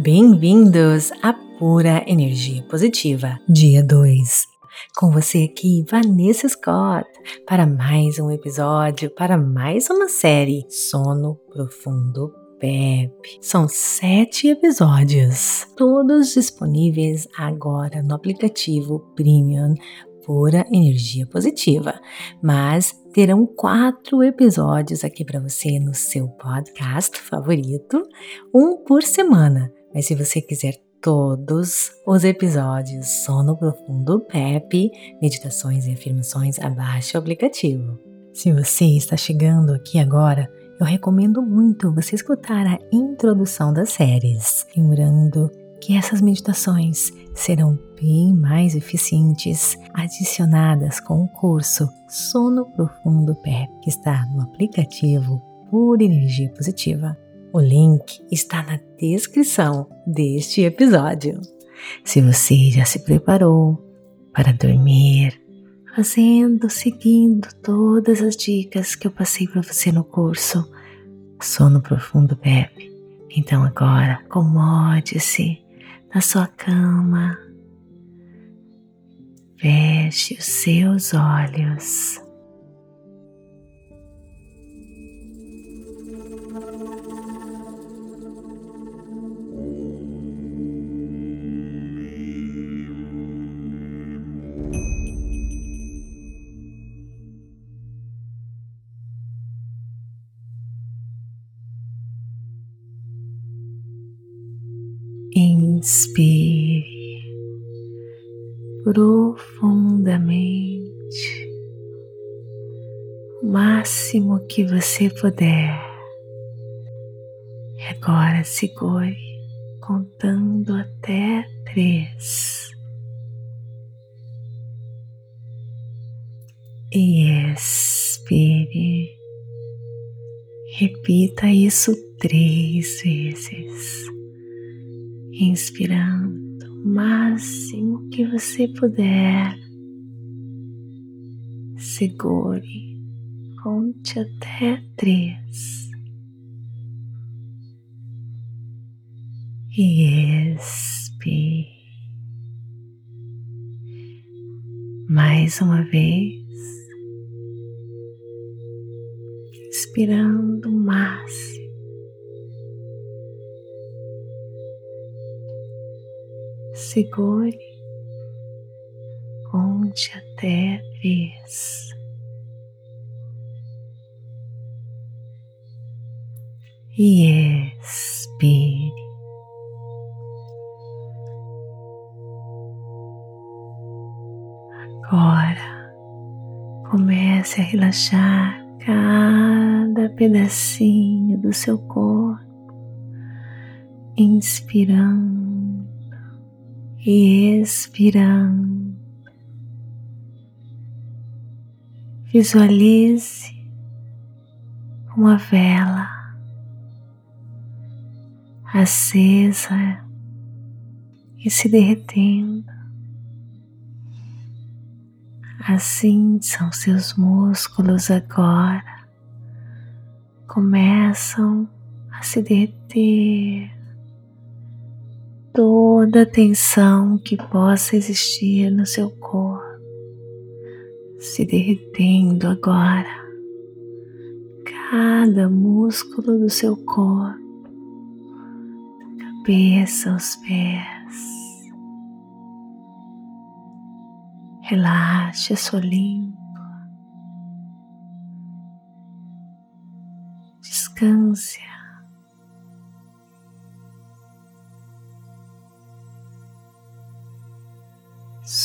Bem-vindos à Pura Energia Positiva, dia 2. Com você aqui, Vanessa Scott, para mais um episódio, para mais uma série Sono Profundo PEP. São sete episódios, todos disponíveis agora no aplicativo Premium Pura Energia Positiva, mas terão quatro episódios aqui para você no seu podcast favorito, um por semana. Mas se você quiser todos os episódios Sono Profundo PEP, meditações e afirmações, abaixe o aplicativo. Se você está chegando aqui agora, eu recomendo muito você escutar a introdução das séries, lembrando que essas meditações serão bem mais eficientes adicionadas com o curso Sono Profundo PEP, que está no aplicativo Pura Energia Positiva. O link está na descrição deste episódio. Se você já se preparou para dormir, fazendo, seguindo todas as dicas que eu passei para você no curso Sono Profundo PEP, então agora acomode-se na sua cama, feche os seus olhos. Inspire profundamente o máximo que você puder. E agora segure contando até três. E expire. Repita isso três vezes inspirando o máximo que você puder. Segure, conte até três e expire. Mais uma vez, inspirando o máximo segure, conte até três. E expire. Agora comece a relaxar cada pedacinho do seu corpo, inspirando e expirando. Visualize uma vela acesa e se derretendo. Assim são seus músculos agora, começam a se derreter toda a tensão que possa existir no seu corpo se derretendo agora. Cada músculo do seu corpo, da cabeça aos pés. Relaxe a sua língua. Descanse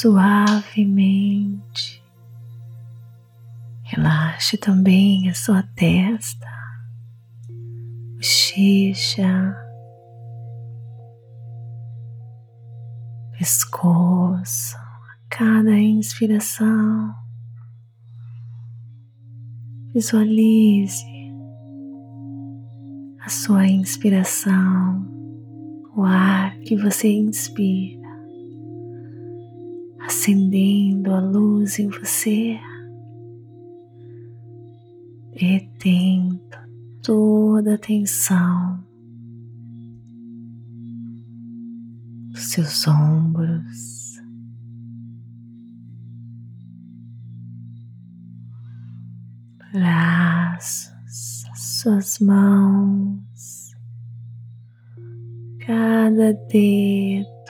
suavemente. Relaxe também a sua testa, bochecha, pescoço, a cada inspiração. Visualize a sua inspiração, o ar que você inspira acendendo a luz em você, retendo toda a tensão seus ombros, braços, suas mãos, cada dedo.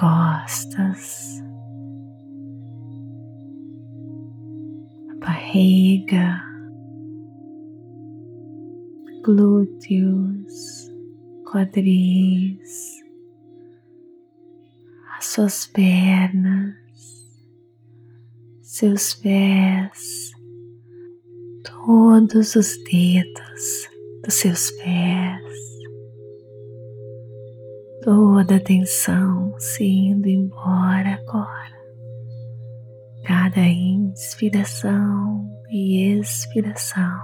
As costas, barriga, glúteos, quadris, as suas pernas, seus pés, todos os dedos dos seus pés, toda a tensão se indo embora agora. Cada inspiração e expiração,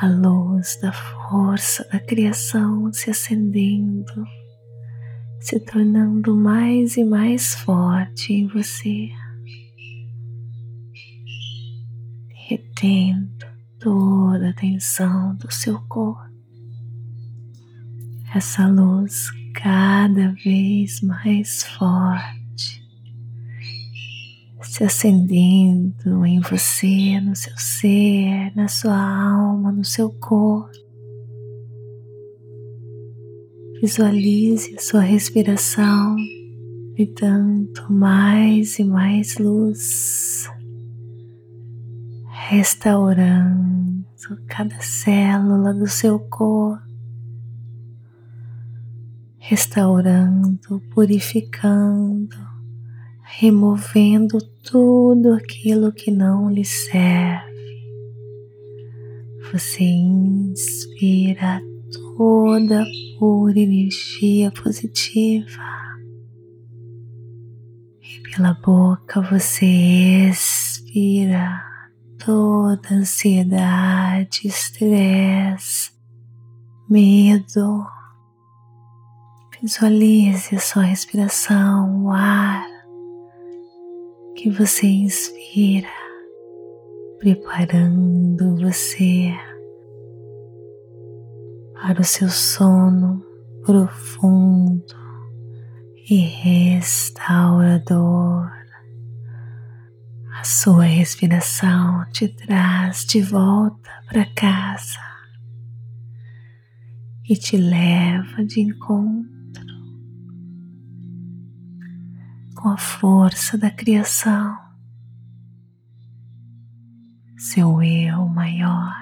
a luz da força da criação se acendendo, se tornando mais e mais forte em você, retendo toda a tensão do seu corpo. Essa luz cada vez mais forte se acendendo em você, no seu ser, na sua alma, no seu corpo. Visualize a sua respiração e tanto mais e mais luz, restaurando cada célula do seu corpo, restaurando, purificando removendo tudo aquilo que não lhe serve. Você inspira toda pura energia positiva e pela boca você expira toda ansiedade, estresse, medo. Visualize a sua respiração, o ar que você inspira, preparando você para o seu sono profundo e restaurador. A sua respiração te traz de volta para casa e te leva de encontro com a força da criação, seu eu maior.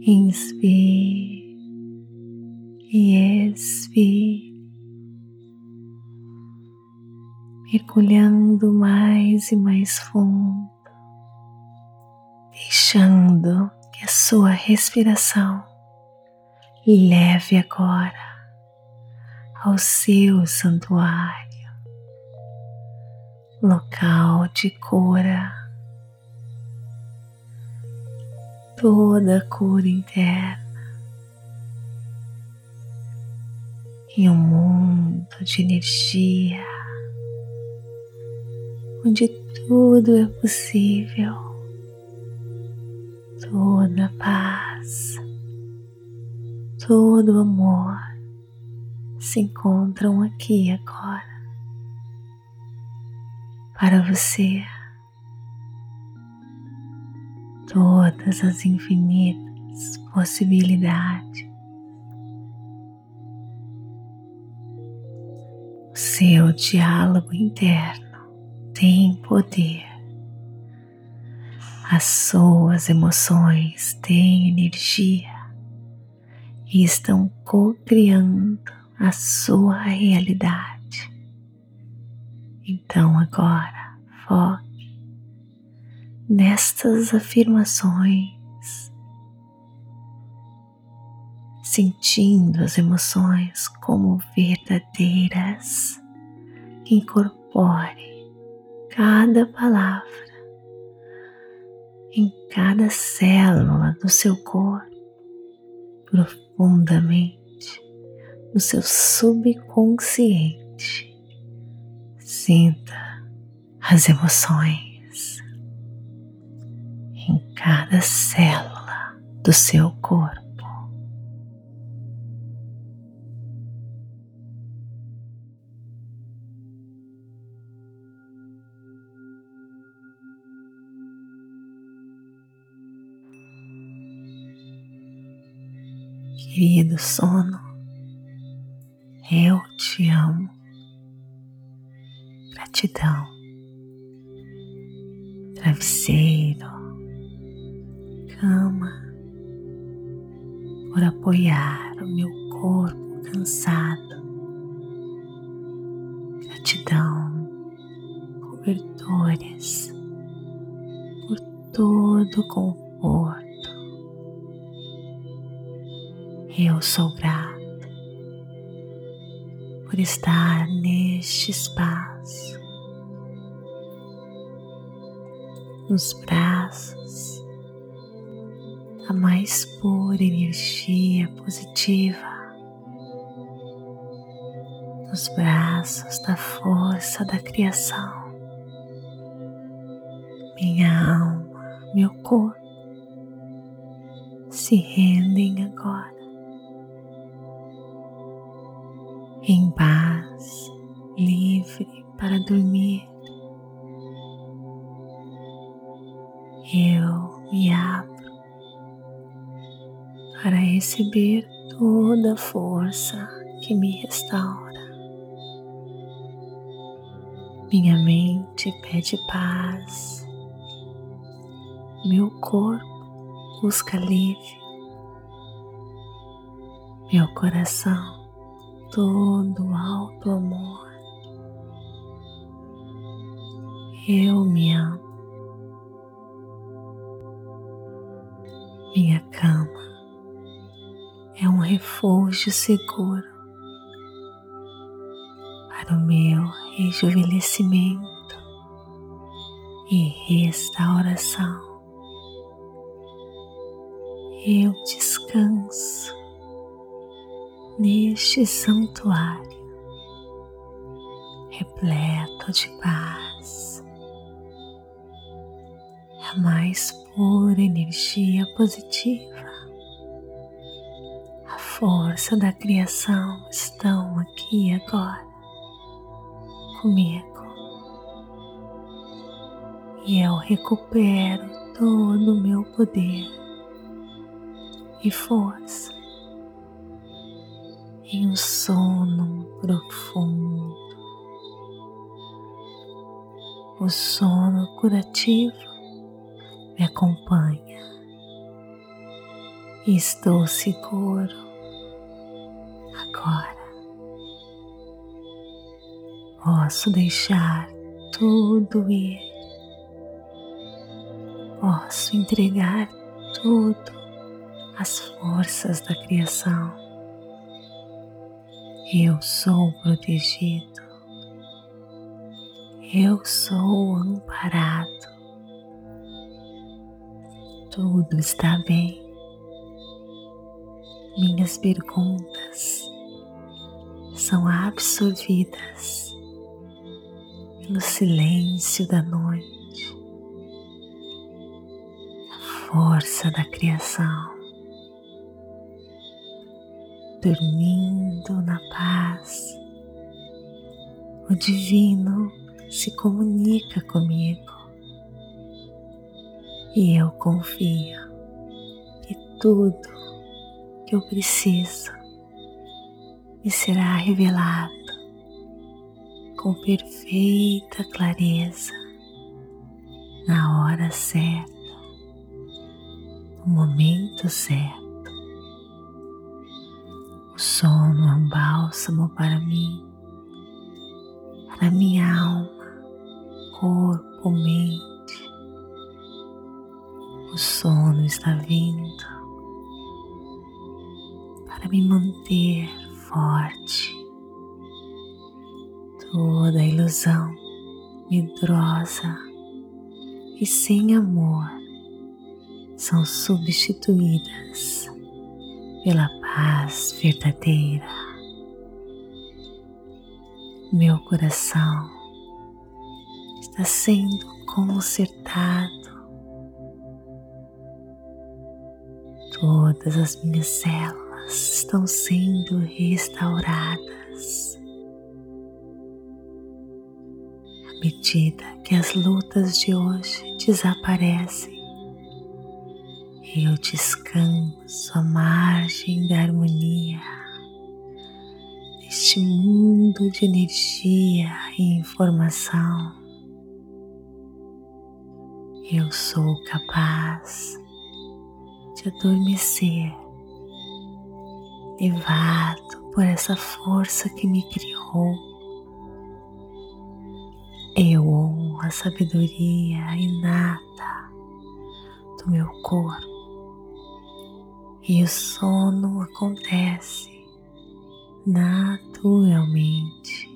Inspire e expire, mergulhando mais e mais fundo, deixando que a sua respiração leve agora ao seu santuário, local de cura, toda a cura interna em um mundo de energia onde tudo é possível, toda paz, todo amor se encontram aqui agora para você. Todas as infinitas possibilidades. O seu diálogo interno tem poder. As suas emoções têm energia e estão co-criando a sua realidade. Então agora foque nestas afirmações, sentindo as emoções como verdadeiras. Incorpore cada palavra em cada célula do seu corpo profundamente no seu subconsciente, Sinta as emoções em cada célula do seu corpo. Querido sono, eu te amo. Gratidão, travesseiro, cama, por apoiar o meu corpo cansado. Gratidão, cobertores, por todo o conforto Eu sou grato por estar neste espaço, nos braços. A mais pura energia positiva, nos braços da força da criação. Minha alma, meu corpo se rendem agora receber toda a força que me restaura. Minha mente pede paz, meu corpo busca alívio, meu coração todo alto amor. Eu me amo. Refúgio seguro para o meu rejuvenescimento e restauração. Eu descanso neste santuário repleto de paz, a mais pura energia positiva, força da criação estão aqui agora comigo e eu recupero todo o meu poder e força em um sono profundo. O sono curativo me acompanha e estou seguro Posso deixar tudo ir, posso entregar tudo às forças da criação eu sou protegido. Eu sou amparado. Tudo está bem. Minhas perguntas são absorvidas pelo silêncio da noite, a força da criação. Dormindo na paz. O Divino se comunica comigo. E eu confio que tudo que eu preciso me será revelado com perfeita clareza na hora certa, no momento certo. O sono é um bálsamo para mim, para minha alma, corpo, mente. O sono está vindo para me manter forte. Toda ilusão medrosa e sem amor são substituídas pela paz verdadeira. Meu coração está sendo consertado. Todas as minhas células estão sendo restauradas. Medida que as lutas de hoje desaparecem, eu descanso à margem da harmonia neste mundo de energia e informação. Eu sou capaz de adormecer, levado por essa força que me criou. Eu honro a sabedoria inata do meu corpo e o sono acontece naturalmente.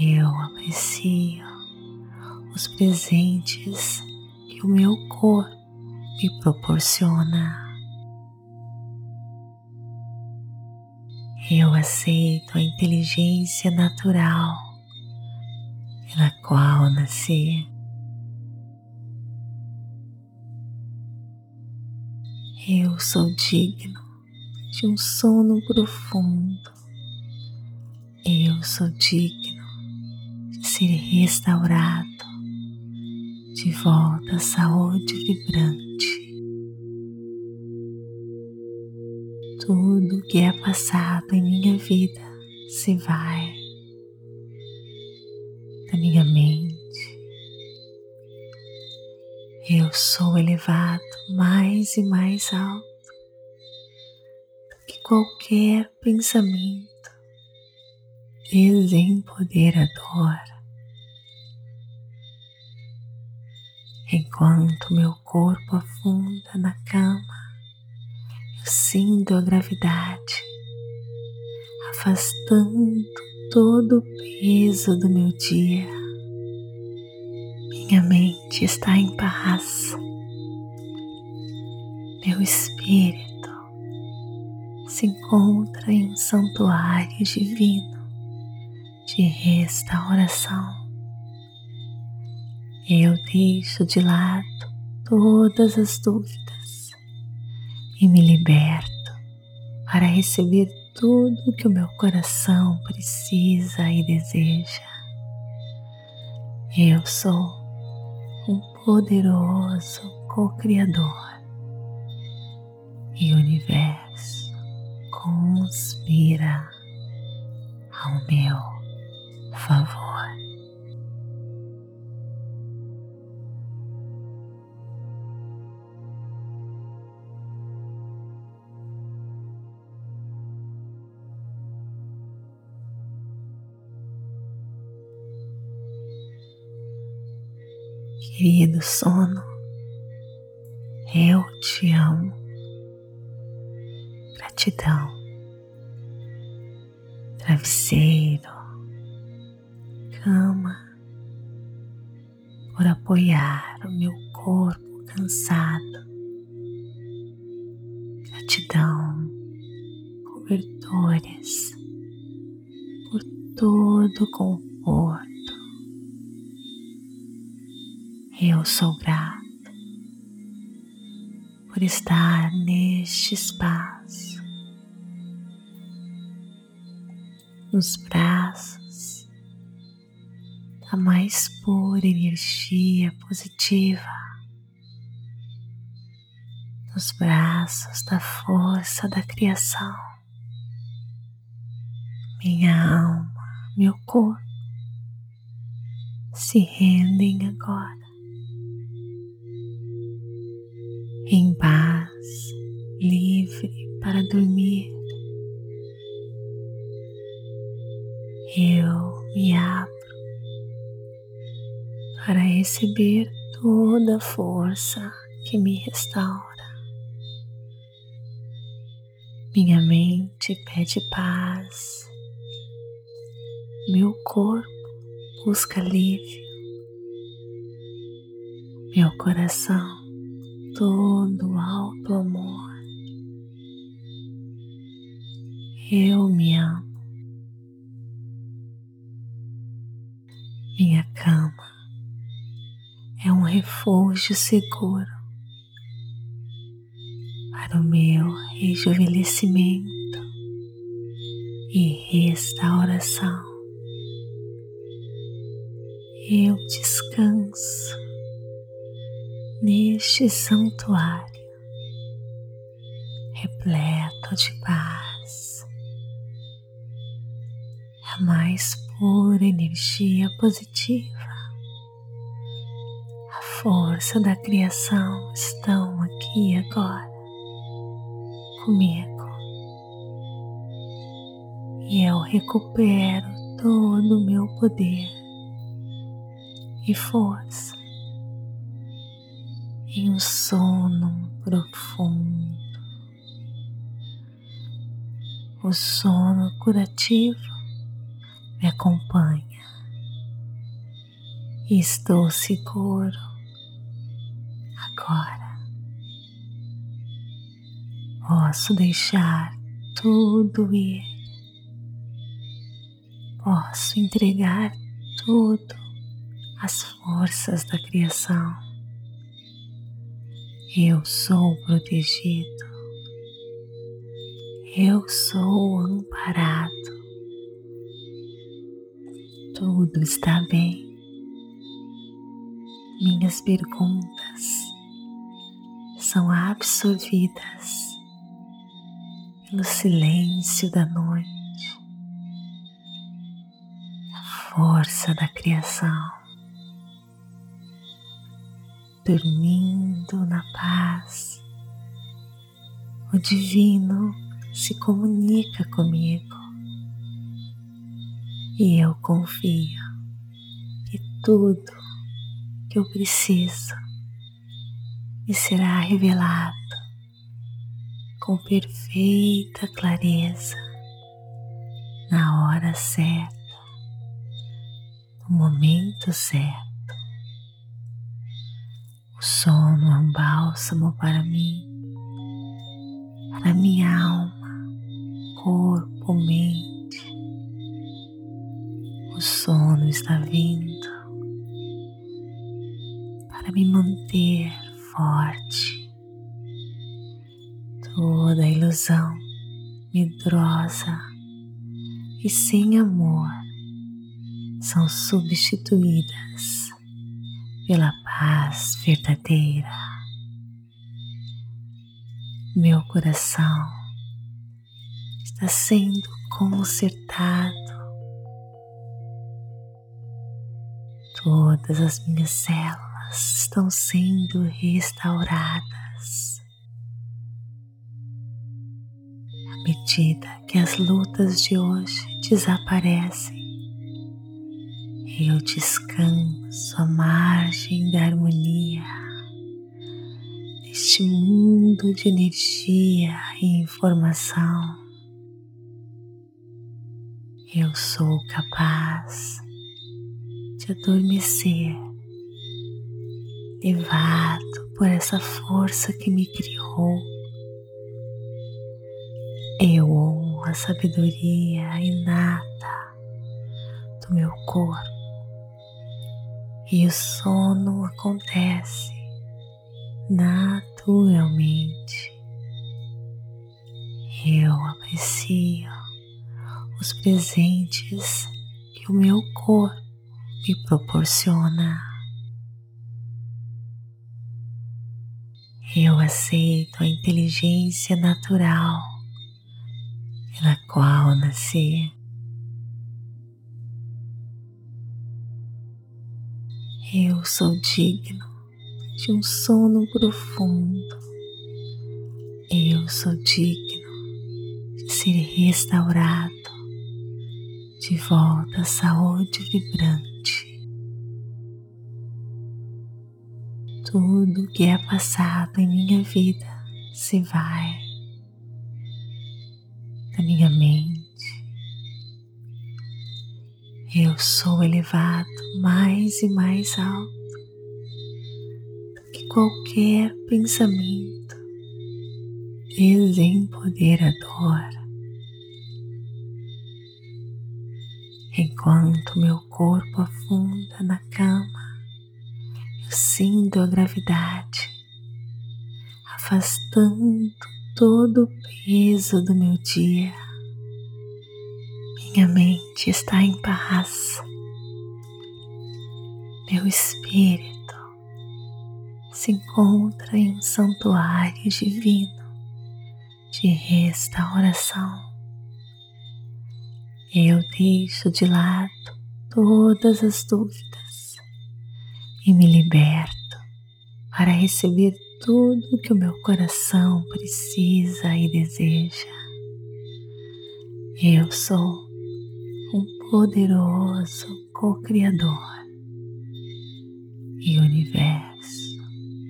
Eu aprecio os presentes que o meu corpo me proporciona. Eu aceito a inteligência natural pela qual nasci. Eu sou digno de um sono profundo. Eu sou digno de ser restaurado de volta à saúde vibrante. Tudo que é passado em minha vida se vai da minha mente. Eu sou elevado mais e mais alto que qualquer pensamento desempoderador. Enquanto meu corpo afunda na cama, eu sinto a gravidade afastando todo o peso do meu dia. Minha mente está em paz. Meu espírito se encontra em um santuário divino de restauração. Eu deixo de lado todas as dúvidas e me liberto para receber tudo que o meu coração precisa e deseja. Eu sou um poderoso co-criador e o universo conspira ao meu favor. Querido sono, eu te amo. Gratidão, travesseiro, cama, por apoiar o meu corpo cansado. Nos braços da mais pura energia positiva, nos braços da força da criação. Minha alma, meu corpo se rendem agora em paz, livre para dormir. Eu me abro para receber toda a força que me restaura. Minha mente pede paz, meu corpo busca alívio, meu coração todo alto amor. Eu me amo. Minha cama é um refúgio seguro para o meu rejuvenescimento e restauração. Eu descanso neste santuário repleto de paz, a mais pura energia positiva. A força da criação estão aqui agora comigo e eu recupero todo o meu poder e força em um sono profundo. O sono curativo me acompanha estou seguro agora. Posso deixar tudo ir, posso entregar tudo às forças da criação eu sou protegido. Eu sou amparado. Tudo está bem. Minhas perguntas são absorvidas pelo silêncio da noite, a força da criação dormindo na paz. O Divino se comunica comigo e eu confio que tudo que eu preciso me será revelado com perfeita clareza na hora certa, no momento certo. O sono é um bálsamo para mim, para minha alma, corpo, mente. O sono está vindo para me manter forte. Toda ilusão medrosa e sem amor são substituídas pela paz verdadeira. Meu coração está sendo consertado. Todas as minhas células estão sendo restauradas. À medida que as lutas de hoje desaparecem, eu descanso à margem da harmonia neste mundo de energia e informação. Eu sou capaz de adormecer, levado por essa força que me criou. Eu honro a sabedoria inata do meu corpo e o sono acontece naturalmente. Eu aprecio os presentes que o meu corpo me proporciona. Eu aceito a inteligência natural pela qual nasci. Eu sou digno de um sono profundo. Eu sou digno de ser restaurado de volta à saúde vibrante. Tudo que é passado em minha vida se vai da minha mente eu sou elevado mais e mais alto que qualquer pensamento desempoderador. Enquanto meu corpo afunda na cama, sinto a gravidade afastando todo o peso do meu dia. Minha mente está em paz. Meu espírito se encontra em um santuário divino de restauração. Eu deixo de lado todas as dúvidas e me liberto para receber tudo que o meu coração precisa e deseja. Eu sou um poderoso co-criador e o universo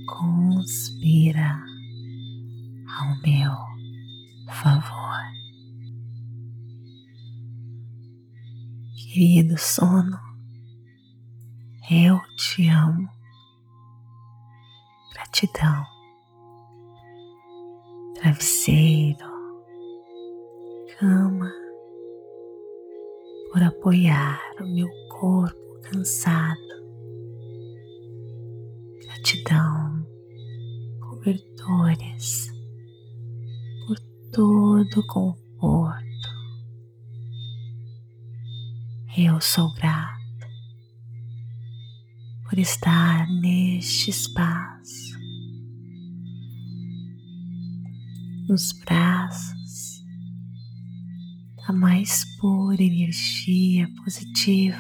conspira ao meu favor. Querido sono, eu te amo. Gratidão, travesseiro, cama, por apoiar o meu corpo cansado. Gratidão, cobertores, por todo o conforto. Eu sou grato por estar neste espaço, nos braços da mais pura energia positiva,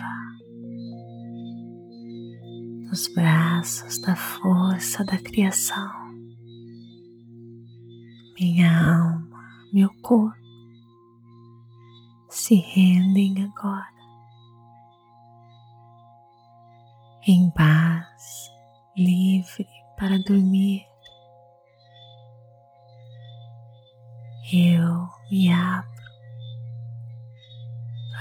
nos braços da força da criação. Minha alma, meu corpo se rendem agora em paz, livre para dormir. Eu me abro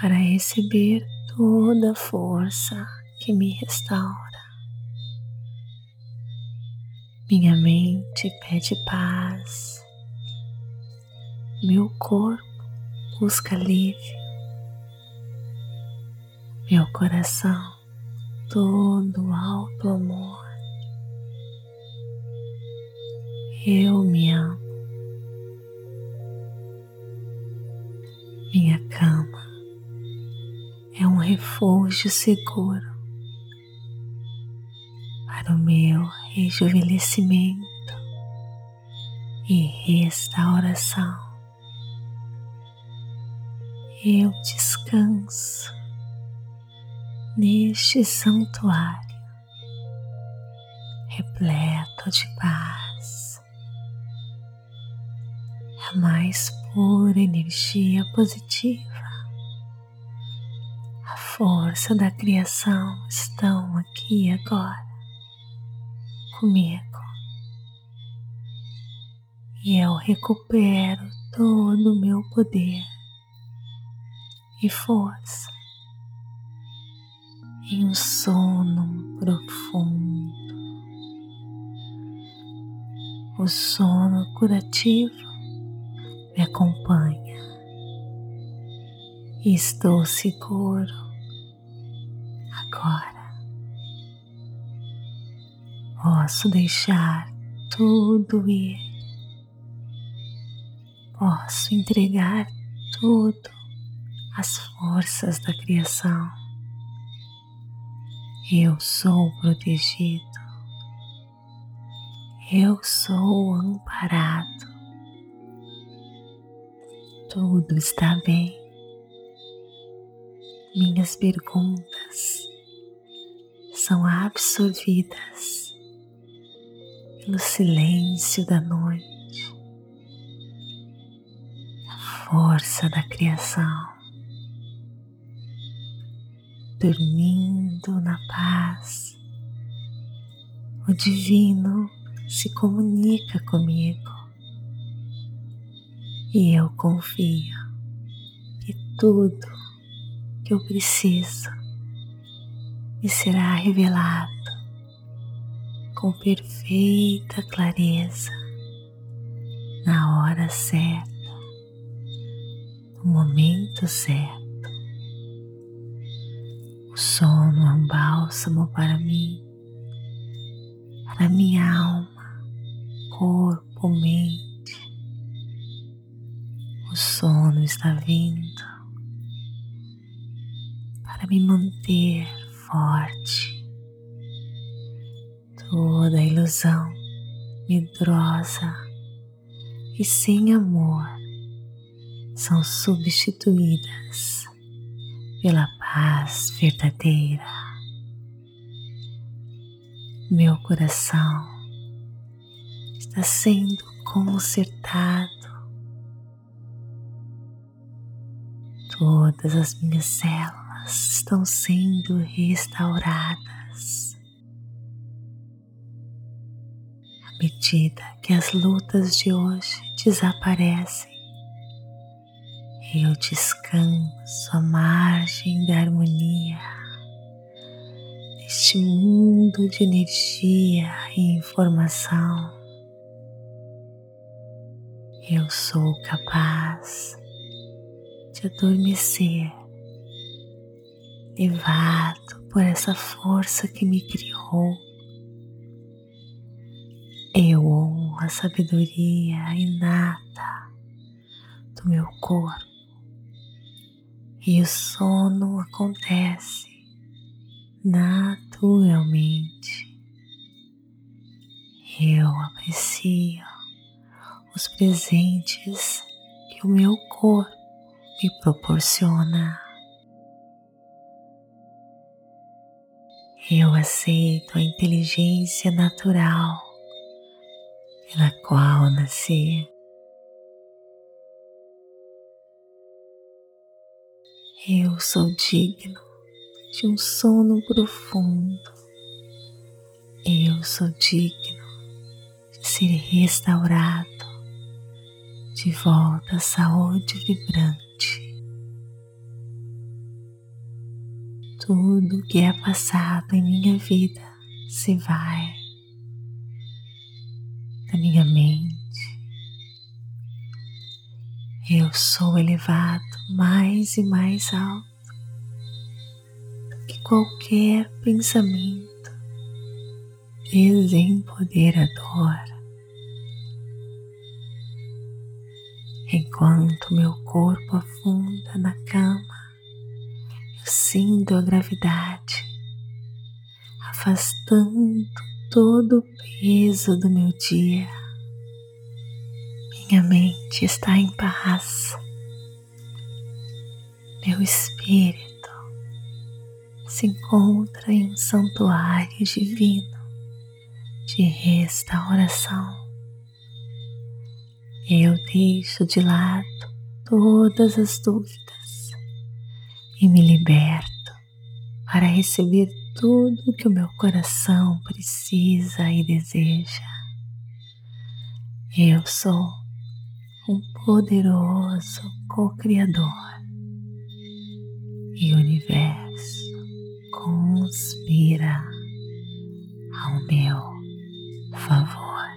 para receber toda a força que me restaura. Minha mente pede paz, meu corpo busca alívio, meu coração todo alto amor. Eu me amo. Minha cama é um refúgio seguro para o meu rejuvenescimento e restauração. Eu descanso neste santuário repleto de paz, a mais pura energia positiva, a força da criação estão aqui agora comigo. E eu recupero todo o meu poder e força em um sono profundo. O sono curativo me acompanha estou seguro agora. Posso deixar tudo ir, posso entregar tudo às forças da criação eu sou protegido. Eu sou amparado. Tudo está bem. Minhas perguntas são absorvidas pelo silêncio da noite, a força da criação dormindo na paz. O Divino se comunica comigo e eu confio que tudo que eu preciso me será revelado com perfeita clareza na hora certa, no momento certo. Sono é um bálsamo para mim, para minha alma, corpo, mente. O sono está vindo para me manter forte. Toda ilusão medrosa e sem amor são substituídas pela paz verdadeira. Meu coração está sendo consertado. Todas as minhas células estão sendo restauradas. À medida que as lutas de hoje desaparecem, eu descanso à margem da harmonia, neste mundo de energia e informação. Eu sou capaz de adormecer, levado por essa força que me criou. Eu honro a sabedoria inata do meu corpo e o sono acontece naturalmente. Eu aprecio os presentes que o meu corpo me proporciona. Eu aceito a inteligência natural pela qual nasci. Eu sou digno de um sono profundo. Eu sou digno de ser restaurado de volta à saúde vibrante. Tudo que é passado em minha vida se vai da minha mente eu sou elevado mais e mais alto que qualquer pensamento desempoderador. Enquanto meu corpo afunda na cama, eu sinto a gravidade afastando todo o peso do meu dia minha mente está em paz. Meu espírito se encontra em um santuário divino de restauração. Eu deixo de lado todas as dúvidas e me liberto para receber tudo que o meu coração precisa e deseja. Eu sou poderoso co-criador e o universo conspira ao meu favor.